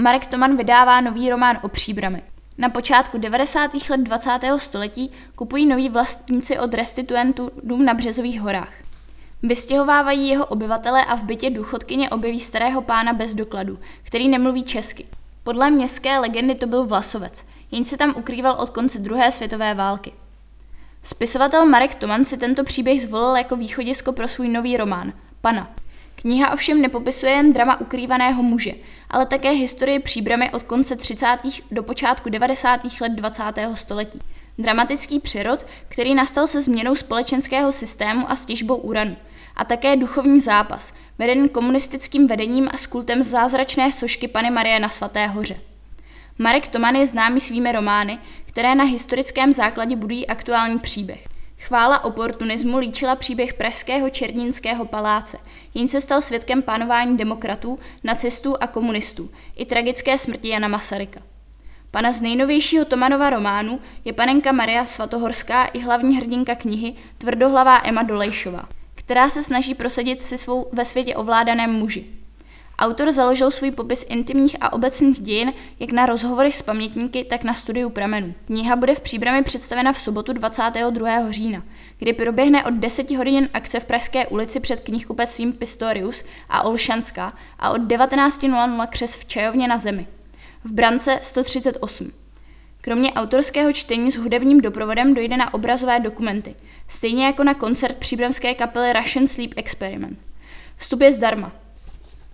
Marek Toman vydává nový román o příbrami. Na počátku 90. let 20. století kupují noví vlastníci od restituentů dům na Březových horách. Vystěhovávají jeho obyvatele a v bytě důchodkyně objeví starého pána bez dokladu, který nemluví česky. Podle městské legendy to byl Vlasovec, jenž se tam ukrýval od konce druhé světové války. Spisovatel Marek Toman si tento příběh zvolil jako východisko pro svůj nový román Pana. Kniha ovšem nepopisuje jen drama ukrývaného muže, ale také historii příbramy od konce 30. do počátku 90. let 20. století. Dramatický přerod, který nastal se změnou společenského systému a stěžbou uranu, a také duchovní zápas, veden komunistickým vedením a s kultem zázračné sošky Pany Marie na Svaté hoře. Marek Toman je známý svými romány, které na historickém základě budují aktuální příběh. Chvála oportunismu líčila příběh pražského Černínského paláce, jen se stal svědkem panování demokratů, nacistů a komunistů, i tragické smrti Jana Masaryka. Pana z nejnovějšího Tomanova románu je panenka Maria Svatohorská i hlavní hrdinka knihy tvrdohlavá Emma Dolejšová, která se snaží prosadit si svou ve světě ovládaném muži. Autor založil svůj popis intimních a obecných dějin jak na rozhovorech s pamětníky, tak na studiu pramenů. Kniha bude v příbrami představena v sobotu 22. října, kdy proběhne od 10 hodin akce v Pražské ulici před knihkupectvím Pistorius a Olšanská a od 19.00 křes v Čajovně na zemi. V brance 138. Kromě autorského čtení s hudebním doprovodem dojde na obrazové dokumenty, stejně jako na koncert příbramské kapely Russian Sleep Experiment. Vstup je zdarma.